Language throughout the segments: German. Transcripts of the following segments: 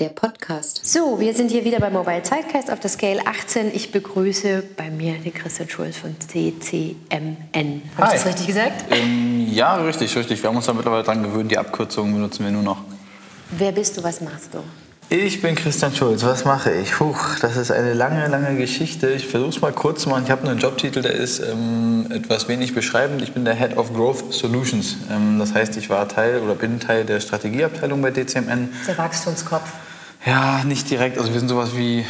der Podcast. So, wir sind hier wieder bei Mobile Zeitgeist auf der Scale 18. Ich begrüße bei mir den Christian Schulz von CCMN. Habe ich das richtig gesagt? Ähm, ja, richtig, richtig. Wir haben uns da mittlerweile dran gewöhnt, die Abkürzungen benutzen wir nur noch. Wer bist du, was machst du? Ich bin Christian Schulz. Was mache ich? Huch, das ist eine lange, lange Geschichte. Ich versuche es mal kurz zu machen. Ich habe einen Jobtitel, der ist ähm, etwas wenig beschreibend. Ich bin der Head of Growth Solutions. Ähm, das heißt, ich war Teil oder bin Teil der Strategieabteilung bei DCMN. Der Wachstumskopf. Ja, nicht direkt. Also wir sind sowas wie, äh,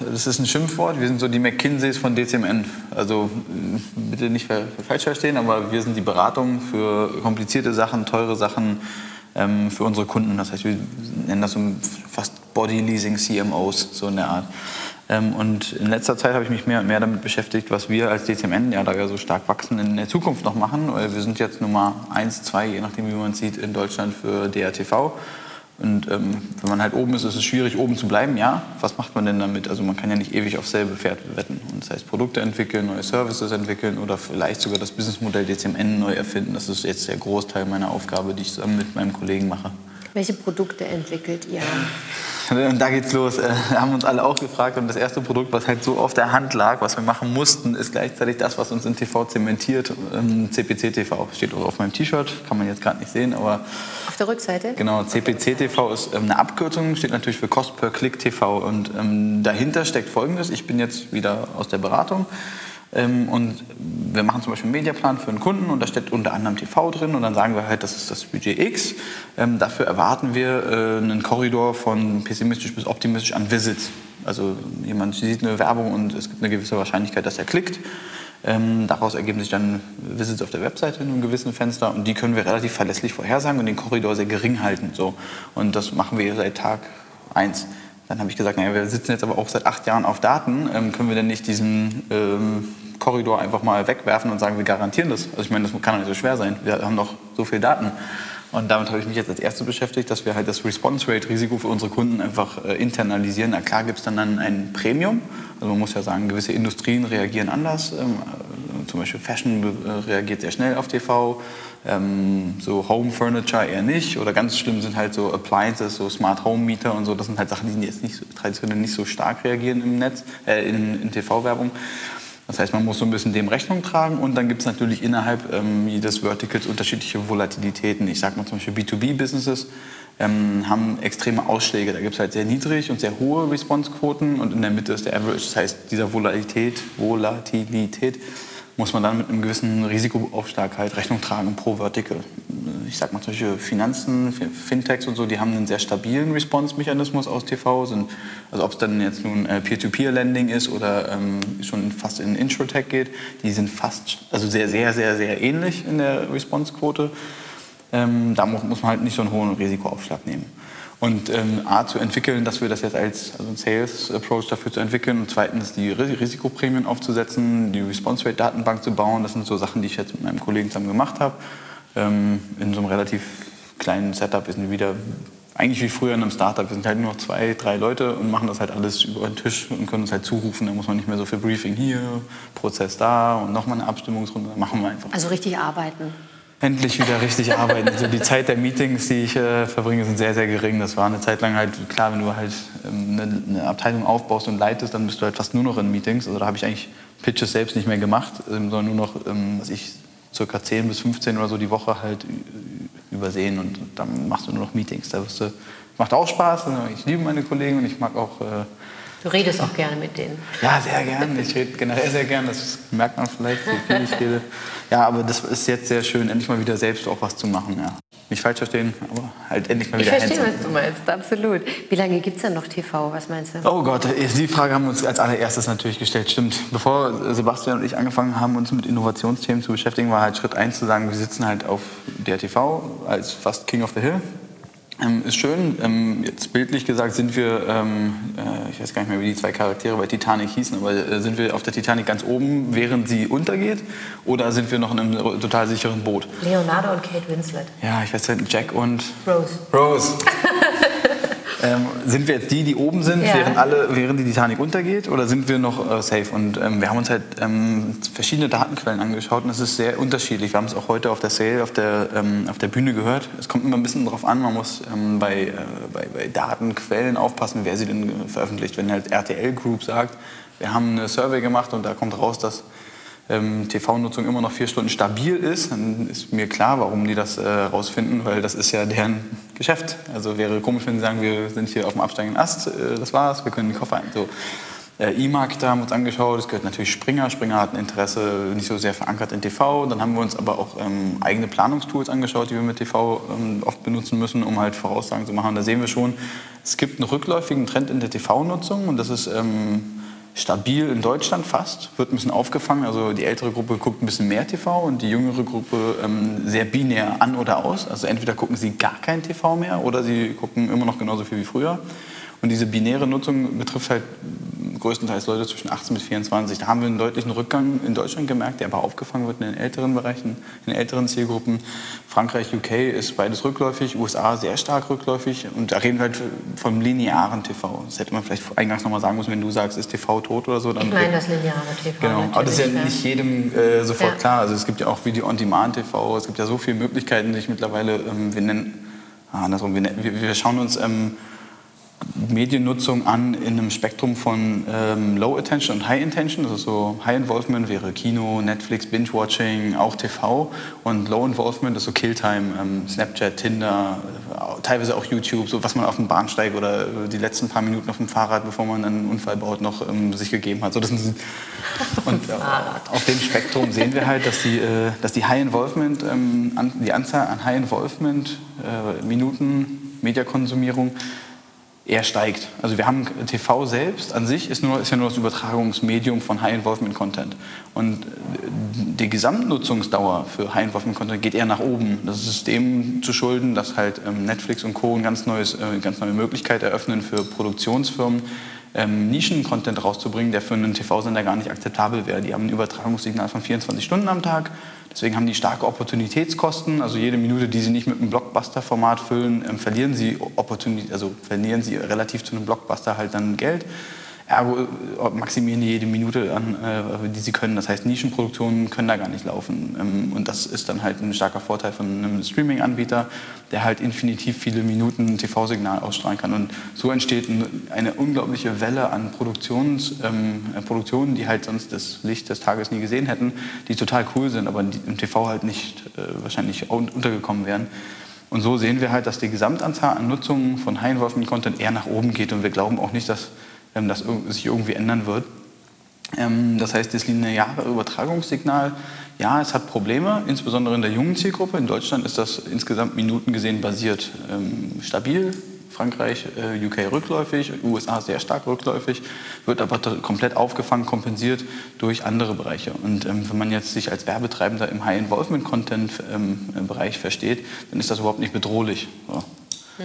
das ist ein Schimpfwort, wir sind so die McKinseys von DCMN. Also bitte nicht falsch verstehen, aber wir sind die Beratung für komplizierte Sachen, teure Sachen ähm, für unsere Kunden. Das heißt, wir nennen das so fast Body Leasing CMOs, so in der Art. Ähm, und in letzter Zeit habe ich mich mehr und mehr damit beschäftigt, was wir als DCMN, ja, da wir so stark wachsen, in der Zukunft noch machen. Wir sind jetzt Nummer 1, 2, je nachdem, wie man es sieht, in Deutschland für DRTV. Und ähm, wenn man halt oben ist, ist es schwierig, oben zu bleiben. Ja, was macht man denn damit? Also man kann ja nicht ewig auf selbe Pferd wetten. Und das heißt, Produkte entwickeln, neue Services entwickeln oder vielleicht sogar das Businessmodell DCMN neu erfinden. Das ist jetzt der Großteil meiner Aufgabe, die ich zusammen mit meinem Kollegen mache. Welche Produkte entwickelt ihr? Und da geht's los. Wir äh, haben uns alle auch gefragt und das erste Produkt, was halt so auf der Hand lag, was wir machen mussten, ist gleichzeitig das, was uns in TV zementiert. CPC ähm, TV steht auch auf meinem T-Shirt, kann man jetzt gerade nicht sehen, aber auf der Rückseite. Genau, CPC TV ist ähm, eine Abkürzung, steht natürlich für Cost per Click TV und ähm, dahinter steckt Folgendes: Ich bin jetzt wieder aus der Beratung. Ähm, und wir machen zum Beispiel einen Mediaplan für einen Kunden und da steht unter anderem TV drin und dann sagen wir halt, das ist das Budget X. Ähm, dafür erwarten wir äh, einen Korridor von pessimistisch bis optimistisch an Visits. Also jemand sieht eine Werbung und es gibt eine gewisse Wahrscheinlichkeit, dass er klickt. Ähm, daraus ergeben sich dann Visits auf der Webseite in einem gewissen Fenster und die können wir relativ verlässlich vorhersagen und den Korridor sehr gering halten. So. Und das machen wir seit Tag 1. Dann habe ich gesagt, naja, wir sitzen jetzt aber auch seit acht Jahren auf Daten, können wir denn nicht diesen ähm, Korridor einfach mal wegwerfen und sagen, wir garantieren das? Also ich meine, das kann doch nicht so schwer sein. Wir haben doch so viel Daten. Und damit habe ich mich jetzt als erstes beschäftigt, dass wir halt das Response Rate Risiko für unsere Kunden einfach äh, internalisieren. Na klar gibt es dann, dann ein Premium. Also man muss ja sagen, gewisse Industrien reagieren anders. Ähm, äh, zum Beispiel Fashion äh, reagiert sehr schnell auf TV. Ähm, so Home Furniture eher nicht. Oder ganz schlimm sind halt so Appliances, so Smart Home Mieter und so. Das sind halt Sachen, die jetzt nicht traditionell nicht so stark reagieren im Netz, äh, in, in TV-Werbung. Das heißt, man muss so ein bisschen dem Rechnung tragen und dann gibt es natürlich innerhalb ähm, jedes Verticals unterschiedliche Volatilitäten. Ich sage mal zum Beispiel B2B-Businesses ähm, haben extreme Ausschläge. Da gibt es halt sehr niedrig und sehr hohe Response-Quoten und in der Mitte ist der Average. Das heißt, dieser Volatilität, Volatilität muss man dann mit einem gewissen Risikoaufschlag halt Rechnung tragen pro Vertical. Ich sag mal Beispiel Finanzen, Fintechs und so, die haben einen sehr stabilen Response-Mechanismus aus TV. Sind, also ob es dann jetzt nun äh, Peer-to-Peer-Lending ist oder ähm, schon fast in Introtech geht, die sind fast, also sehr, sehr, sehr, sehr ähnlich in der Response-Quote. Ähm, da muss man halt nicht so einen hohen Risikoaufschlag nehmen und ähm, A zu entwickeln, dass wir das jetzt als also Sales Approach dafür zu entwickeln und zweitens die Risikoprämien aufzusetzen, die Response Rate Datenbank zu bauen. Das sind so Sachen, die ich jetzt mit meinem Kollegen zusammen gemacht habe. Ähm, in so einem relativ kleinen Setup sind wir wieder eigentlich wie früher in einem Startup. Wir sind halt nur noch zwei, drei Leute und machen das halt alles über den Tisch und können uns halt zurufen. Da muss man nicht mehr so viel Briefing hier, Prozess da und nochmal eine Abstimmungsrunde. Machen wir einfach. Also richtig arbeiten endlich wieder richtig arbeiten. Also die Zeit der Meetings, die ich äh, verbringe, sind sehr, sehr gering. Das war eine Zeit lang halt klar, wenn du halt ähm, eine, eine, Abteilung aufbaust und leitest, dann bist du halt fast nur noch in Meetings. Also da habe ich eigentlich Pitches selbst nicht mehr gemacht, ähm, sondern nur noch, ähm, was ich circa 10 bis 15 oder so die Woche halt übersehen und dann machst du nur noch Meetings. Da wirst du, macht auch Spaß. Also ich liebe meine Kollegen und ich mag auch äh, Du redest auch gerne mit denen. Ja, sehr gerne. Ich rede generell sehr gerne. Das merkt man vielleicht, wie viel ich rede. Ja, aber das ist jetzt sehr schön, endlich mal wieder selbst auch was zu machen. Ja. Nicht falsch verstehen, aber halt endlich mal wieder Ich verstehe, was du meinst, absolut. Wie lange gibt es denn noch TV? Was meinst du? Oh Gott, die Frage haben wir uns als allererstes natürlich gestellt. Stimmt. Bevor Sebastian und ich angefangen haben, uns mit Innovationsthemen zu beschäftigen, war halt Schritt eins zu sagen, wir sitzen halt auf der TV als fast King of the Hill ähm, ist schön. Ähm, jetzt bildlich gesagt sind wir, ähm, äh, ich weiß gar nicht mehr, wie die zwei Charaktere bei Titanic hießen, aber äh, sind wir auf der Titanic ganz oben, während sie untergeht? Oder sind wir noch in einem total sicheren Boot? Leonardo und Kate Winslet. Ja, ich weiß nicht, Jack und... Rose. Rose. ähm, sind wir jetzt die, die oben sind, ja. während, alle, während die Titanic untergeht? Oder sind wir noch äh, safe? Und ähm, wir haben uns halt ähm, verschiedene Datenquellen angeschaut und es ist sehr unterschiedlich. Wir haben es auch heute auf der Sale, auf der, ähm, auf der Bühne gehört. Es kommt immer ein bisschen darauf an, man muss ähm, bei, äh, bei, bei Datenquellen aufpassen, wer sie denn veröffentlicht. Wenn halt RTL Group sagt, wir haben eine Survey gemacht und da kommt raus, dass ähm, TV-Nutzung immer noch vier Stunden stabil ist, dann ist mir klar, warum die das äh, rausfinden, weil das ist ja deren Geschäft. Also wäre komisch, wenn sie sagen, wir sind hier auf dem absteigenden Ast, äh, das war's, wir können den Koffer ein. So. Äh, E-Markt haben wir uns angeschaut, es gehört natürlich Springer. Springer hat ein Interesse nicht so sehr verankert in TV. Dann haben wir uns aber auch ähm, eigene Planungstools angeschaut, die wir mit TV ähm, oft benutzen müssen, um halt Voraussagen zu machen. Da sehen wir schon, es gibt einen rückläufigen Trend in der TV-Nutzung und das ist ähm, stabil in Deutschland fast, wird ein bisschen aufgefangen. Also die ältere Gruppe guckt ein bisschen mehr TV und die jüngere Gruppe ähm, sehr binär an oder aus. Also entweder gucken sie gar kein TV mehr oder sie gucken immer noch genauso viel wie früher. Und diese binäre Nutzung betrifft halt größtenteils Leute zwischen 18 bis 24. Da haben wir einen deutlichen Rückgang in Deutschland gemerkt, der aber aufgefangen wird in den älteren Bereichen, in den älteren Zielgruppen. Frankreich, UK ist beides rückläufig, USA sehr stark rückläufig. Und da reden wir halt vom linearen TV. Das hätte man vielleicht eingangs nochmal sagen müssen, wenn du sagst, ist TV tot oder so. Dann ich meine das lineare TV. Genau, aber das ist ja nicht jedem äh, sofort ja. klar. Also es gibt ja auch Video-on-Demand-TV, es gibt ja so viele Möglichkeiten, sich mittlerweile, ähm, wir nennen, ah, andersrum, wir, wir, wir schauen uns... Ähm, Mediennutzung an in einem Spektrum von ähm, Low Attention und High Intention. Also so High Involvement wäre Kino, Netflix, Binge-Watching, auch TV. Und Low Involvement ist so Killtime, ähm, Snapchat, Tinder, äh, teilweise auch YouTube, so was man auf dem Bahnsteig oder die letzten paar Minuten auf dem Fahrrad, bevor man einen Unfall baut, noch ähm, sich gegeben hat. So, das sind, und äh, auf dem Spektrum sehen wir halt, dass die, äh, dass die High Involvement, ähm, an, die Anzahl an High Involvement äh, Minuten Mediakonsumierung eher steigt. Also wir haben TV selbst an sich ist, nur, ist ja nur das Übertragungsmedium von High Involvement Content. Und die Gesamtnutzungsdauer für High Involvement Content geht eher nach oben. Das ist dem zu schulden, dass halt ähm, Netflix und Co. eine ganz, äh, ganz neue Möglichkeit eröffnen für Produktionsfirmen, ähm, Nischen-Content rauszubringen, der für einen TV-Sender gar nicht akzeptabel wäre. Die haben ein Übertragungssignal von 24 Stunden am Tag. Deswegen haben die starke Opportunitätskosten. Also jede Minute, die sie nicht mit einem Blockbuster-Format füllen, ähm, verlieren sie also verlieren sie relativ zu einem Blockbuster halt dann Geld. Äh, maximieren die jede Minute an, äh, die sie können. Das heißt, Nischenproduktionen können da gar nicht laufen. Ähm, und das ist dann halt ein starker Vorteil von einem Streaming-Anbieter, der halt infinitiv viele Minuten TV-Signal ausstrahlen kann. Und so entsteht eine unglaubliche Welle an Produktions, ähm, äh, Produktionen, die halt sonst das Licht des Tages nie gesehen hätten, die total cool sind, aber im TV halt nicht äh, wahrscheinlich untergekommen wären. Und so sehen wir halt, dass die Gesamtanzahl an Nutzungen von High-Involvement-Content eher nach oben geht. Und wir glauben auch nicht, dass ähm, das sich irgendwie ändern wird. Ähm, das heißt, das lineare Übertragungssignal, ja, es hat Probleme, insbesondere in der jungen Zielgruppe. In Deutschland ist das insgesamt Minuten gesehen basiert ähm, stabil. Frankreich, äh, UK rückläufig, USA sehr stark rückläufig, wird aber komplett aufgefangen, kompensiert durch andere Bereiche. Und ähm, wenn man jetzt sich als Werbetreibender im High-Involvement-Content-Bereich ähm, versteht, dann ist das überhaupt nicht bedrohlich. So.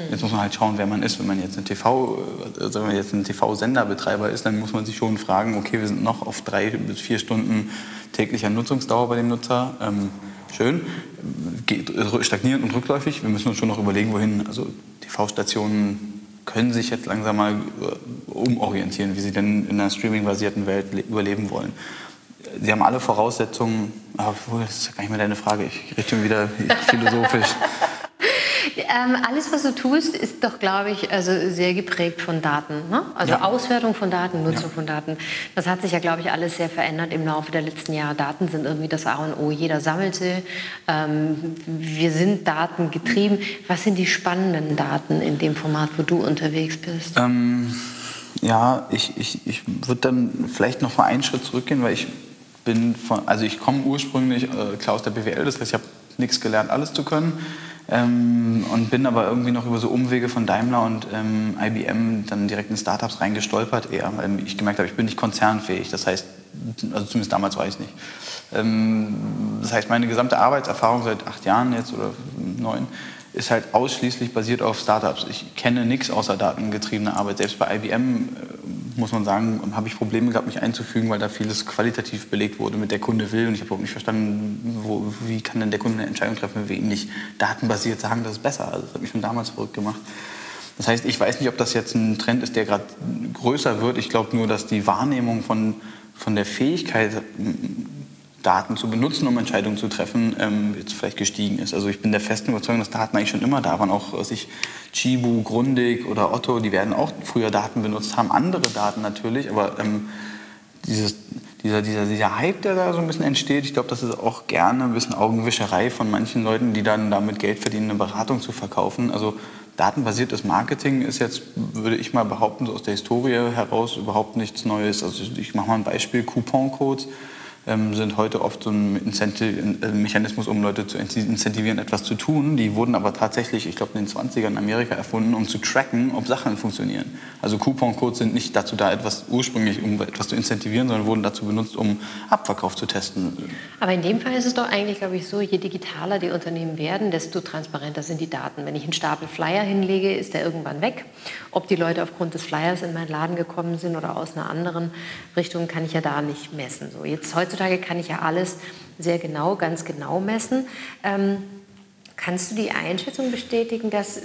Jetzt muss man halt schauen, wer man ist. Wenn man jetzt ein TV, also wenn man jetzt ein TV-Senderbetreiber ist, dann muss man sich schon fragen, okay, wir sind noch auf drei bis vier Stunden täglicher Nutzungsdauer bei dem Nutzer. Ähm, schön, geht stagnierend und rückläufig. Wir müssen uns schon noch überlegen, wohin. Also TV-Stationen können sich jetzt langsam mal äh, umorientieren, wie sie denn in einer streaming-basierten Welt überleben wollen. Sie haben alle Voraussetzungen, aber das ist gar nicht mehr deine Frage, ich rede schon wieder philosophisch. Ähm, alles, was du tust, ist doch, glaube ich, also sehr geprägt von Daten. Ne? Also ja. Auswertung von Daten, Nutzung ja. von Daten. Das hat sich ja, glaube ich, alles sehr verändert im Laufe der letzten Jahre. Daten sind irgendwie das A und O. Jeder sammelt sie. Ähm, wir sind datengetrieben. Was sind die spannenden Daten in dem Format, wo du unterwegs bist? Ähm, ja, ich, ich, ich würde dann vielleicht noch mal einen Schritt zurückgehen, weil ich bin von, also ich komme ursprünglich äh, klar aus der BWL, das heißt, ich habe nichts gelernt, alles zu können. Ähm, und bin aber irgendwie noch über so Umwege von Daimler und ähm, IBM dann direkt in Startups reingestolpert, eher, weil ich gemerkt habe, ich bin nicht konzernfähig. Das heißt, also zumindest damals war ich es nicht. Ähm, das heißt, meine gesamte Arbeitserfahrung seit acht Jahren jetzt oder neun ist halt ausschließlich basiert auf Startups. Ich kenne nichts außer datengetriebener Arbeit. Selbst bei IBM äh, muss man sagen, habe ich Probleme gehabt, mich einzufügen, weil da vieles qualitativ belegt wurde, mit der Kunde will. Und ich habe überhaupt nicht verstanden, wo, wie kann denn der Kunde eine Entscheidung treffen, wenn wir ihm nicht datenbasiert sagen, das ist besser. Also das hat mich schon damals verrückt gemacht. Das heißt, ich weiß nicht, ob das jetzt ein Trend ist, der gerade größer wird. Ich glaube nur, dass die Wahrnehmung von, von der Fähigkeit, Daten zu benutzen, um Entscheidungen zu treffen, ähm, jetzt vielleicht gestiegen ist. Also ich bin der festen Überzeugung, dass Daten eigentlich schon immer da waren. Auch äh, sich Chibu, Grundig oder Otto, die werden auch früher Daten benutzt haben, andere Daten natürlich, aber ähm, dieses, dieser, dieser, dieser Hype, der da so ein bisschen entsteht, ich glaube, das ist auch gerne ein bisschen Augenwischerei von manchen Leuten, die dann damit Geld verdienen, eine Beratung zu verkaufen. Also datenbasiertes Marketing ist jetzt, würde ich mal behaupten, so aus der Historie heraus überhaupt nichts Neues. Also ich mache mal ein Beispiel, Couponcodes ähm, sind heute oft so ein äh, Mechanismus, um Leute zu incentivieren, etwas zu tun. Die wurden aber tatsächlich, ich glaube, in den 20ern in Amerika erfunden, um zu tracken, ob Sachen funktionieren. Also Coupon-Codes sind nicht dazu da, etwas ursprünglich, um etwas zu incentivieren, sondern wurden dazu benutzt, um Abverkauf zu testen. Aber in dem Fall ist es doch eigentlich, glaube ich, so, je digitaler die Unternehmen werden, desto transparenter sind die Daten. Wenn ich einen Stapel Flyer hinlege, ist der irgendwann weg. Ob die Leute aufgrund des Flyers in meinen Laden gekommen sind oder aus einer anderen Richtung, kann ich ja da nicht messen. So, jetzt heute heutzutage kann ich ja alles sehr genau, ganz genau messen. Ähm, kannst du die Einschätzung bestätigen, dass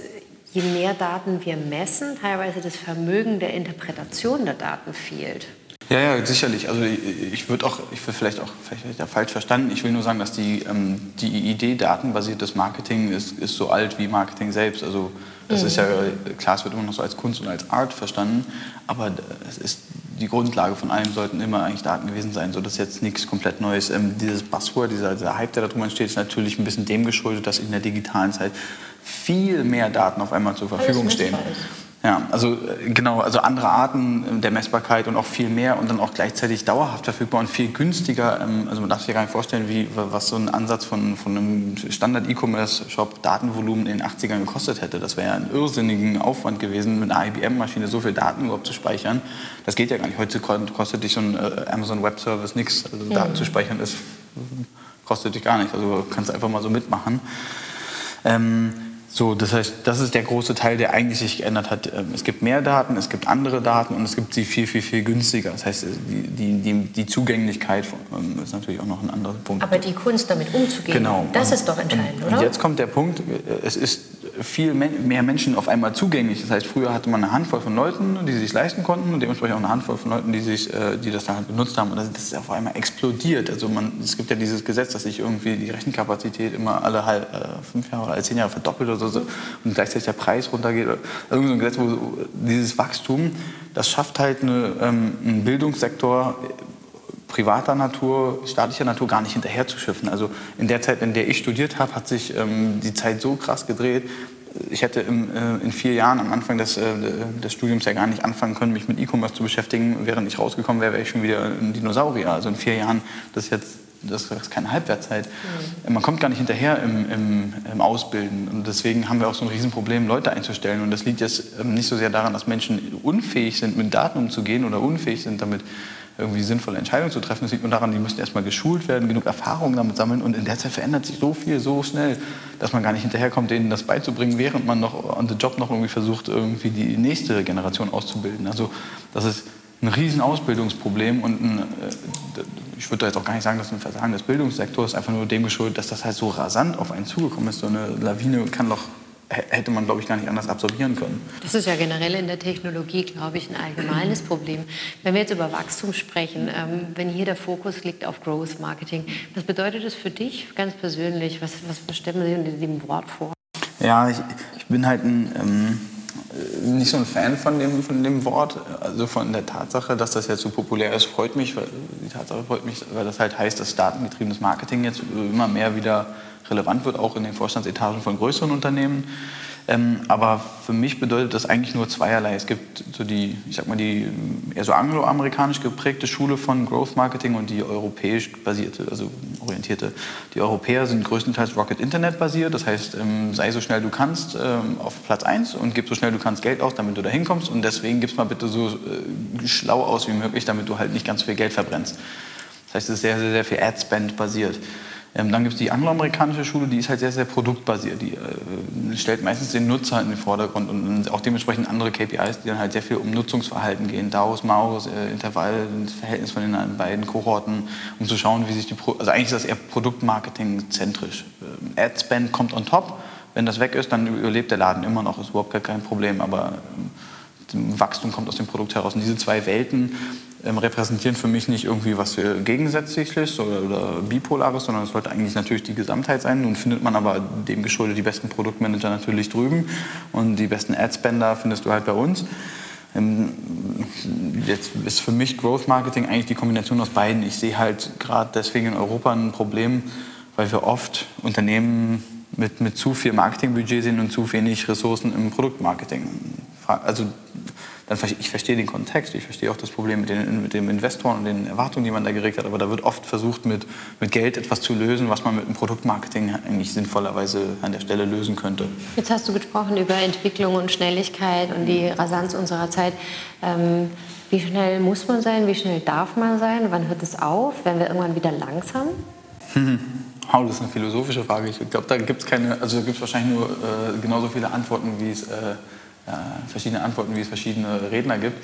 je mehr Daten wir messen, teilweise das Vermögen der Interpretation der Daten fehlt? Ja, ja, sicherlich. Also ich, ich würde auch, ich will vielleicht auch vielleicht ja falsch verstanden. Ich will nur sagen, dass die, ähm, die Idee datenbasiertes Marketing ist, ist so alt wie Marketing selbst. Also das mhm. ist ja klar, es wird immer noch so als Kunst und als Art verstanden, aber es ist die Grundlage von allem sollten immer eigentlich Daten gewesen sein, so dass jetzt nichts komplett Neues. Ähm, dieses Buzzword, dieser, dieser Hype, der da drum entsteht, ist natürlich ein bisschen dem geschuldet, dass in der digitalen Zeit viel mehr Daten auf einmal zur Verfügung stehen. Ja, also äh, genau, also andere Arten der Messbarkeit und auch viel mehr und dann auch gleichzeitig dauerhaft verfügbar und viel günstiger. Ähm, also man darf sich ja gar nicht vorstellen, wie, was so ein Ansatz von, von einem Standard-E-Commerce-Shop Datenvolumen in den 80ern gekostet hätte. Das wäre ja ein irrsinnigen Aufwand gewesen, mit einer IBM-Maschine so viel Daten überhaupt zu speichern. Das geht ja gar nicht. Heute kostet dich so ein äh, Amazon Web Service nichts. Also mhm. Daten zu speichern ist, kostet dich gar nicht. Also kannst du einfach mal so mitmachen. Ähm, so, das heißt, das ist der große Teil, der eigentlich sich geändert hat. Ähm, es gibt mehr Daten, es gibt andere Daten und es gibt sie viel, viel, viel günstiger. Das heißt, die, die, die Zugänglichkeit ähm, ist natürlich auch noch ein anderer Punkt. Aber die Kunst, damit umzugehen, genau. das ist doch entscheidend, und, oder? Und jetzt kommt der Punkt, es ist viel mehr Menschen auf einmal zugänglich. Das heißt, früher hatte man eine Handvoll von Leuten, die sich leisten konnten und dementsprechend auch eine Handvoll von Leuten, die, sich, äh, die das dann halt benutzt haben. Und das ist auf einmal explodiert. Also man, es gibt ja dieses Gesetz, dass sich irgendwie die Rechenkapazität immer alle halb, äh, fünf Jahre, alle zehn Jahre verdoppelt oder so und gleichzeitig der Preis runtergeht. Irgendwie so ein Gesetz, wo dieses Wachstum, das schafft halt eine, ähm, einen Bildungssektor privater Natur, staatlicher Natur gar nicht hinterherzuschiffen. Also in der Zeit, in der ich studiert habe, hat sich ähm, die Zeit so krass gedreht. Ich hätte im, äh, in vier Jahren am Anfang des, äh, des, Studiums ja gar nicht anfangen können, mich mit E-Commerce zu beschäftigen. Während ich rausgekommen wäre, wäre ich schon wieder ein Dinosaurier. Also in vier Jahren, das ist jetzt das ist keine Halbwertzeit. Mhm. Man kommt gar nicht hinterher im, im, im, Ausbilden. Und deswegen haben wir auch so ein Riesenproblem, Leute einzustellen. Und das liegt jetzt ähm, nicht so sehr daran, dass Menschen unfähig sind, mit Daten umzugehen oder unfähig sind, damit irgendwie sinnvolle Entscheidungen zu treffen. Es liegt nur daran, die müssen erstmal geschult werden, genug Erfahrung damit sammeln. Und in der Zeit verändert sich so viel, so schnell, dass man gar nicht hinterherkommt, denen das beizubringen, während man noch on the job noch irgendwie versucht, irgendwie die nächste Generation auszubilden. Also das ist ein riesen Ausbildungsproblem und ein, äh, ich würde da jetzt auch gar nicht sagen, dass ein Versagen des Bildungssektors einfach nur dem geschuldet, dass das halt so rasant auf einen zugekommen ist. So eine Lawine kann doch hätte man, glaube ich, gar nicht anders absorbieren können. Das ist ja generell in der Technologie, glaube ich, ein allgemeines Problem. Wenn wir jetzt über Wachstum sprechen, ähm, wenn hier der Fokus liegt auf Growth Marketing, was bedeutet das für dich ganz persönlich? Was, was stellen Sie unter dem Wort vor? Ja, ich, ich bin halt ein, ähm, nicht so ein Fan von dem, von dem Wort. Also von der Tatsache, dass das jetzt so populär ist, freut mich. Weil, die Tatsache freut mich, weil das halt heißt, dass datengetriebenes Marketing jetzt immer mehr wieder relevant wird, auch in den Vorstandsetagen von größeren Unternehmen. Ähm, aber für mich bedeutet das eigentlich nur zweierlei. Es gibt so die, ich sag mal, die eher so angloamerikanisch geprägte Schule von Growth Marketing und die europäisch basierte, also orientierte. Die Europäer sind größtenteils Rocket Internet basiert, das heißt, ähm, sei so schnell du kannst ähm, auf Platz 1 und gib so schnell du kannst Geld aus, damit du da hinkommst und deswegen gib's mal bitte so äh, schlau aus wie möglich, damit du halt nicht ganz viel Geld verbrennst. Das heißt, es ist sehr, sehr, sehr viel Ad-Spend basiert. Ähm, dann gibt es die angloamerikanische Schule, die ist halt sehr, sehr produktbasiert. Die äh, stellt meistens den Nutzer in den Vordergrund und auch dementsprechend andere KPIs, die dann halt sehr viel um Nutzungsverhalten gehen. DAOs, MAUs, äh, Intervall, das Verhältnis von den beiden Kohorten, um zu schauen, wie sich die, Pro also eigentlich ist das eher Produktmarketing zentrisch. Ähm, Ad-Spend kommt on top, Wenn das weg ist, dann überlebt der Laden immer noch, ist überhaupt kein Problem. Aber ähm, Wachstum kommt aus dem Produkt heraus. Und diese zwei Welten ähm, repräsentieren für mich nicht irgendwie was Gegensätzliches oder, oder Bipolares, sondern es sollte eigentlich natürlich die Gesamtheit sein. Nun findet man aber dem geschuldet die besten Produktmanager natürlich drüben und die besten Adspender findest du halt bei uns. Ähm, jetzt ist für mich Growth Marketing eigentlich die Kombination aus beiden. Ich sehe halt gerade deswegen in Europa ein Problem, weil wir oft Unternehmen mit, mit zu viel Marketingbudget sehen und zu wenig Ressourcen im Produktmarketing. Also dann ich verstehe den Kontext, ich verstehe auch das Problem mit, den, mit dem Investoren und den Erwartungen, die man da geregt hat, aber da wird oft versucht, mit, mit Geld etwas zu lösen, was man mit dem Produktmarketing eigentlich sinnvollerweise an der Stelle lösen könnte. Jetzt hast du gesprochen über Entwicklung und Schnelligkeit und die Rasanz unserer Zeit. Ähm, wie schnell muss man sein? Wie schnell darf man sein? Wann hört es auf? Werden wir irgendwann wieder langsam? Oh, das ist eine philosophische Frage. Ich glaube, da gibt es keine, also gibt es wahrscheinlich nur äh, genauso viele Antworten, wie es äh, verschiedene Antworten, wie es verschiedene Redner gibt.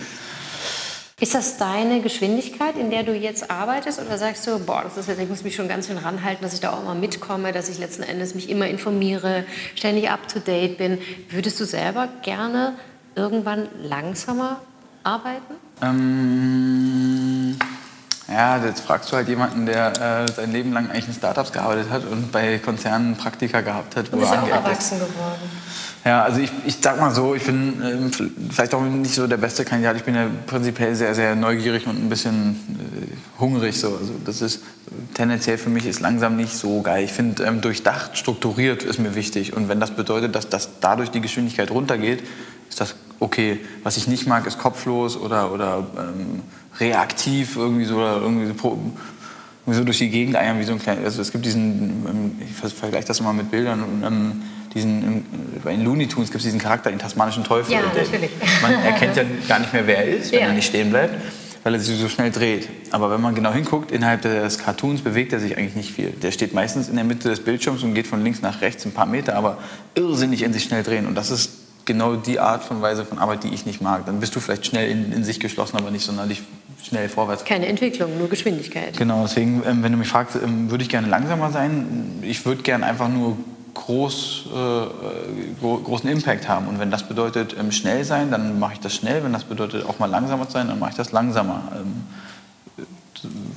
Ist das deine Geschwindigkeit, in der du jetzt arbeitest? Oder sagst du, boah, das ist jetzt, ich muss mich schon ganz schön ranhalten, dass ich da auch mal mitkomme, dass ich letzten Endes mich immer informiere, ständig up-to-date bin. Würdest du selber gerne irgendwann langsamer arbeiten? Ähm, ja, jetzt fragst du halt jemanden, der äh, sein Leben lang eigentlich in Startups gearbeitet hat und bei Konzernen Praktika gehabt hat. Du bist auch erwachsen geworden. Ja, also ich, ich sag mal so, ich bin ähm, vielleicht auch nicht so der beste Kandidat. Ich bin ja prinzipiell sehr, sehr neugierig und ein bisschen äh, hungrig. So. Also das ist tendenziell für mich ist langsam nicht so geil. Ich finde, ähm, durchdacht, strukturiert ist mir wichtig. Und wenn das bedeutet, dass, dass dadurch die Geschwindigkeit runtergeht, ist das okay. Was ich nicht mag, ist kopflos oder, oder ähm, reaktiv irgendwie so, oder irgendwie so, irgendwie so durch die Gegend eiern wie so ein kleiner. Also es gibt diesen, ähm, ich vergleiche das immer mit Bildern und diesen, bei den Looney Tunes gibt es diesen Charakter, den tasmanischen Teufel. Ja, natürlich. Man erkennt ja gar nicht mehr, wer er ist, wenn ja. er nicht stehen bleibt, weil er sich so schnell dreht. Aber wenn man genau hinguckt, innerhalb des Cartoons bewegt er sich eigentlich nicht viel. Der steht meistens in der Mitte des Bildschirms und geht von links nach rechts ein paar Meter, aber irrsinnig in sich schnell drehen. Und das ist genau die Art von Weise von Arbeit, die ich nicht mag. Dann bist du vielleicht schnell in, in sich geschlossen, aber nicht sonderlich schnell vorwärts. Keine Entwicklung, nur Geschwindigkeit. Genau, deswegen, ähm, wenn du mich fragst, ähm, würde ich gerne langsamer sein. Ich würde gerne einfach nur groß, äh, großen Impact haben. Und wenn das bedeutet ähm, schnell sein, dann mache ich das schnell. Wenn das bedeutet auch mal langsamer sein, dann mache ich das langsamer. Ähm,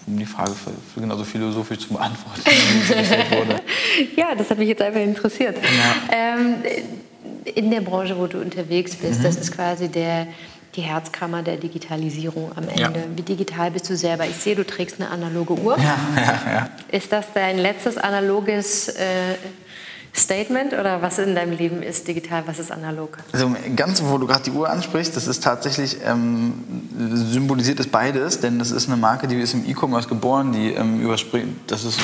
um die Frage für, genauso philosophisch zu beantworten, wie sie gestellt wurde. ja, das hat mich jetzt einfach interessiert. Ja. Ähm, in der Branche, wo du unterwegs bist, mhm. das ist quasi der, die Herzkammer der Digitalisierung am Ende. Ja. Wie digital bist du selber? Ich sehe, du trägst eine analoge Uhr. Ja, ja, ja. Ist das dein letztes analoges äh, Statement oder was in deinem Leben ist digital, was ist analog? Also ganz, wo du gerade die Uhr ansprichst, das ist tatsächlich, ähm, symbolisiert es beides, denn das ist eine Marke, die ist im E-Commerce geboren, die ähm, überspringt, das ist,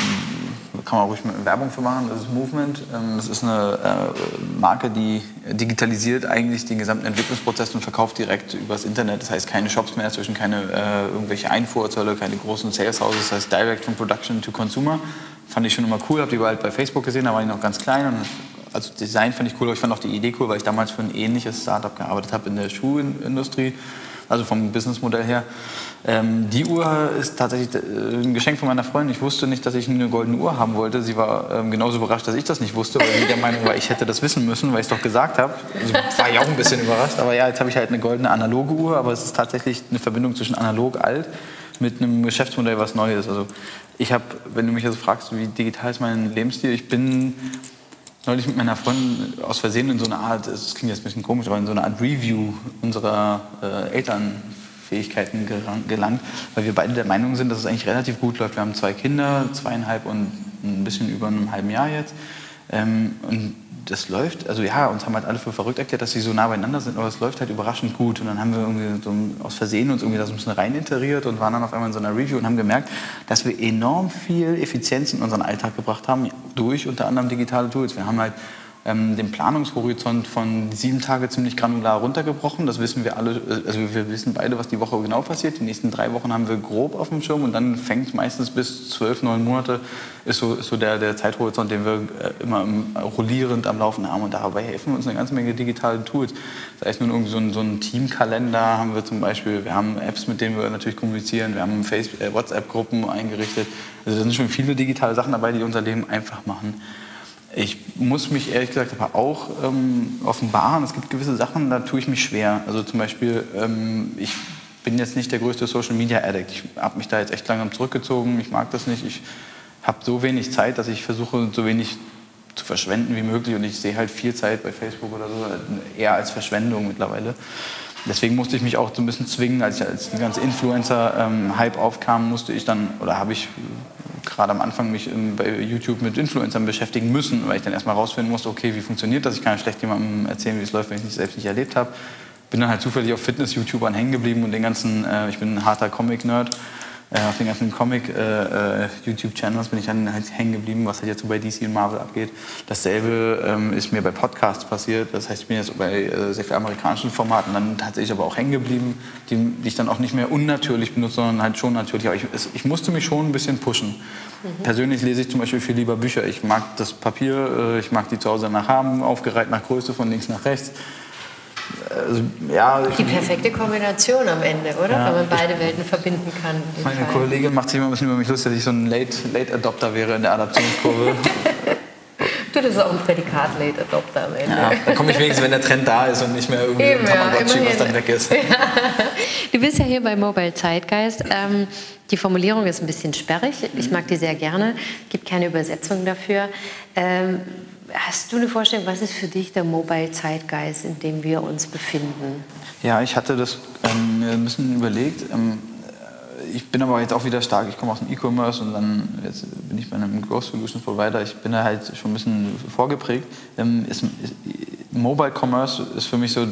kann man ruhig Werbung für machen, das ist Movement, ähm, das ist eine äh, Marke, die digitalisiert eigentlich den gesamten Entwicklungsprozess und verkauft direkt übers Internet, das heißt keine Shops mehr zwischen, keine äh, irgendwelche Einfuhrzölle, keine großen Sales Houses, das heißt Direct from Production to Consumer fand ich schon immer cool, habe die bald bei Facebook gesehen, da war ich noch ganz klein und also Design fand ich cool, aber ich fand auch die Idee cool, weil ich damals für ein ähnliches Startup gearbeitet habe in der Schuhindustrie, also vom Businessmodell her. Ähm, die Uhr ist tatsächlich äh, ein Geschenk von meiner Freundin. Ich wusste nicht, dass ich eine goldene Uhr haben wollte. Sie war ähm, genauso überrascht, dass ich das nicht wusste, weil sie der Meinung war, ich hätte das wissen müssen, weil ich es doch gesagt habe. Also war ich auch ein bisschen überrascht. Aber ja, jetzt habe ich halt eine goldene analoge Uhr, aber es ist tatsächlich eine Verbindung zwischen analog alt mit einem Geschäftsmodell was Neues. Also ich habe, wenn du mich also fragst, wie digital ist mein Lebensstil, ich bin neulich mit meiner Freundin aus Versehen in so eine Art, es klingt jetzt ein bisschen komisch, aber in so eine Art Review unserer äh, Elternfähigkeiten gelangt, weil wir beide der Meinung sind, dass es eigentlich relativ gut läuft. Wir haben zwei Kinder, zweieinhalb und ein bisschen über einem halben Jahr jetzt. Ähm, und das läuft, also ja, uns haben halt alle für verrückt erklärt, dass sie so nah beieinander sind, aber es läuft halt überraschend gut. Und dann haben wir irgendwie so aus Versehen uns irgendwie da so ein bisschen rein interiert und waren dann auf einmal in so einer Review und haben gemerkt, dass wir enorm viel Effizienz in unseren Alltag gebracht haben, durch unter anderem digitale Tools. Wir haben halt ähm, den Planungshorizont von sieben Tage ziemlich granular runtergebrochen. Das wissen wir alle, äh, also wir wissen beide, was die Woche genau passiert. Die nächsten drei Wochen haben wir grob auf dem Schirm und dann fängt meistens bis zwölf, neun Monate ist so, ist so der, der Zeithorizont, den wir äh, immer rollierend am Laufen haben. Und dabei helfen uns eine ganze Menge digitale Tools. Da ist nun irgendwie so ein, so ein Teamkalender haben wir zum Beispiel. Wir haben Apps, mit denen wir natürlich kommunizieren. Wir haben äh, WhatsApp-Gruppen eingerichtet. Also da sind schon viele digitale Sachen dabei, die unser Leben einfach machen. Ich muss mich ehrlich gesagt aber auch ähm, offenbaren. Es gibt gewisse Sachen, da tue ich mich schwer. Also zum Beispiel, ähm, ich bin jetzt nicht der größte Social Media Addict. Ich habe mich da jetzt echt langsam zurückgezogen. Ich mag das nicht. Ich habe so wenig Zeit, dass ich versuche, so wenig zu verschwenden wie möglich. Und ich sehe halt viel Zeit bei Facebook oder so eher als Verschwendung mittlerweile. Deswegen musste ich mich auch so ein bisschen zwingen, als, ich, als ganze Influencer-Hype ähm, aufkam, musste ich dann, oder habe ich gerade am Anfang mich bei YouTube mit Influencern beschäftigen müssen, weil ich dann erstmal rausfinden musste, okay, wie funktioniert das? Ich kann ja schlecht jemandem erzählen, wie es läuft, wenn ich es selbst nicht erlebt habe. Bin dann halt zufällig auf Fitness-YouTubern hängen geblieben und den ganzen, äh, ich bin ein harter Comic-Nerd auf den ganzen Comic-YouTube-Channels äh, äh bin ich dann halt hängen geblieben, was halt jetzt so bei DC und Marvel abgeht. Dasselbe ähm, ist mir bei Podcasts passiert. Das heißt, ich bin jetzt bei äh, sehr vielen amerikanischen Formaten dann tatsächlich aber auch hängen geblieben, die, die, ich dann auch nicht mehr unnatürlich benutze, sondern halt schon natürlich. Aber ich, es, ich musste mich schon ein bisschen pushen. Mhm. Persönlich lese ich zum Beispiel viel lieber Bücher. Ich mag das Papier, äh, ich mag die zu Hause nach haben, aufgereiht nach Größe von links nach rechts. Also, ja, die perfekte Kombination am Ende, oder? Ja, Wenn man beide Welten verbinden kann. Meine Fall. Kollegin macht sich immer ein bisschen über mich lustig, dass ich so ein Late, Late Adopter wäre in der Adaptionskurve. du, das ist auch ein Prädikat Late Adopter am Ende. Ja, da komme ich wenigstens, wenn der Trend da ist und nicht mehr irgendwie Eben, ein Tamagotchi, ja, was dann weg ist. Du bist ja hier bei Mobile Zeitgeist. Ähm, die Formulierung ist ein bisschen sperrig. Ich mag die sehr gerne. Es gibt keine Übersetzung dafür. Ähm, Hast du eine Vorstellung, was ist für dich der Mobile-Zeitgeist, in dem wir uns befinden? Ja, ich hatte das ähm, ein bisschen überlegt. Ähm, ich bin aber jetzt auch wieder stark. Ich komme aus dem E-Commerce und dann jetzt bin ich bei einem Growth Solutions Provider. Ich bin da halt schon ein bisschen vorgeprägt. Ähm, ist, ist, Mobile Commerce ist für mich so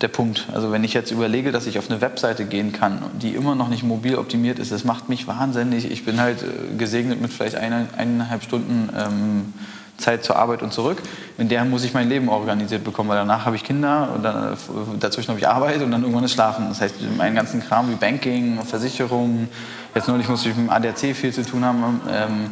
der Punkt. Also wenn ich jetzt überlege, dass ich auf eine Webseite gehen kann, die immer noch nicht mobil optimiert ist, das macht mich wahnsinnig. Ich bin halt äh, gesegnet mit vielleicht eine, eineinhalb Stunden ähm, Zeit zur Arbeit und zurück. In der muss ich mein Leben organisiert bekommen, weil danach habe ich Kinder und dann, äh, dazwischen habe ich Arbeit und dann irgendwann ist Schlafen. Das heißt, meinen ganzen Kram wie Banking, Versicherungen, jetzt neulich musste ich mit dem ADAC viel zu tun haben. Ähm,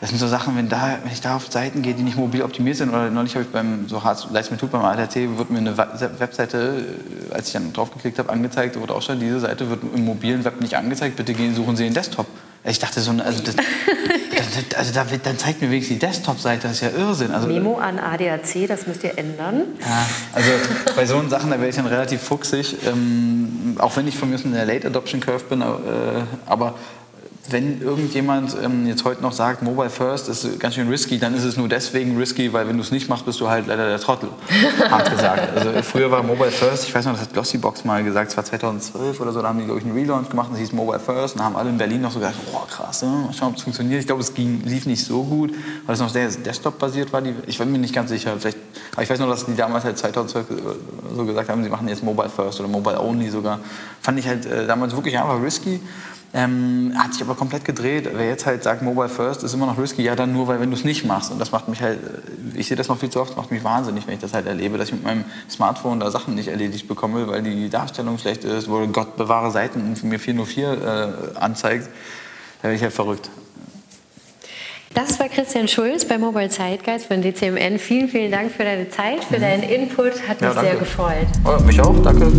das sind so Sachen, wenn, da, wenn ich da auf Seiten gehe, die nicht mobil optimiert sind, oder neulich habe ich beim, so hart tut, beim ADAC, wird mir eine Webseite, äh, als ich dann drauf geklickt habe, angezeigt, wurde auch schon, diese Seite wird im mobilen Web nicht angezeigt, bitte gehen, suchen Sie den Desktop. Ich dachte so, also, das, also da, dann zeigt mir wenigstens die Desktop-Seite, das ist ja Irrsinn. Also, Memo an ADAC, das müsst ihr ändern. Ja, also bei so Sachen, da werde ich dann relativ fuchsig, ähm, auch wenn ich von mir in der Late Adoption Curve bin, äh, aber wenn irgendjemand ähm, jetzt heute noch sagt, Mobile First ist ganz schön risky, dann ist es nur deswegen risky, weil wenn du es nicht machst, bist du halt leider der Trottel, hart gesagt. Also früher war Mobile First, ich weiß noch, das hat Glossybox mal gesagt, es war 2012 oder so, da haben die, glaube ich, einen Relaunch gemacht, das hieß Mobile First und haben alle in Berlin noch so gesagt, oh krass, ja, mal schauen, ob es funktioniert. Ich glaube, es ging, lief nicht so gut, weil es noch sehr Desktop-basiert war. Die, ich bin mir nicht ganz sicher, vielleicht, aber ich weiß noch, dass die damals halt 2012 so gesagt haben, sie machen jetzt Mobile First oder Mobile Only sogar. Fand ich halt äh, damals wirklich einfach risky. Ähm, hat sich aber komplett gedreht. Wer jetzt halt sagt, Mobile First ist immer noch risky, ja dann nur, weil wenn du es nicht machst. Und das macht mich halt, äh, ich sehe das noch viel zu oft, macht mich wahnsinnig, wenn ich das halt erlebe, dass ich mit meinem Smartphone da Sachen nicht erledigt bekomme, weil die Darstellung schlecht ist, wo Gott bewahre Seiten und mir 404 äh, anzeigt. Da bin ich halt verrückt. Das war Christian Schulz bei Mobile Zeitgeist von DCMN. Vielen, vielen Dank für deine Zeit, für deinen Input. Hat mich ja, sehr gefreut. Oh, mich auch, danke.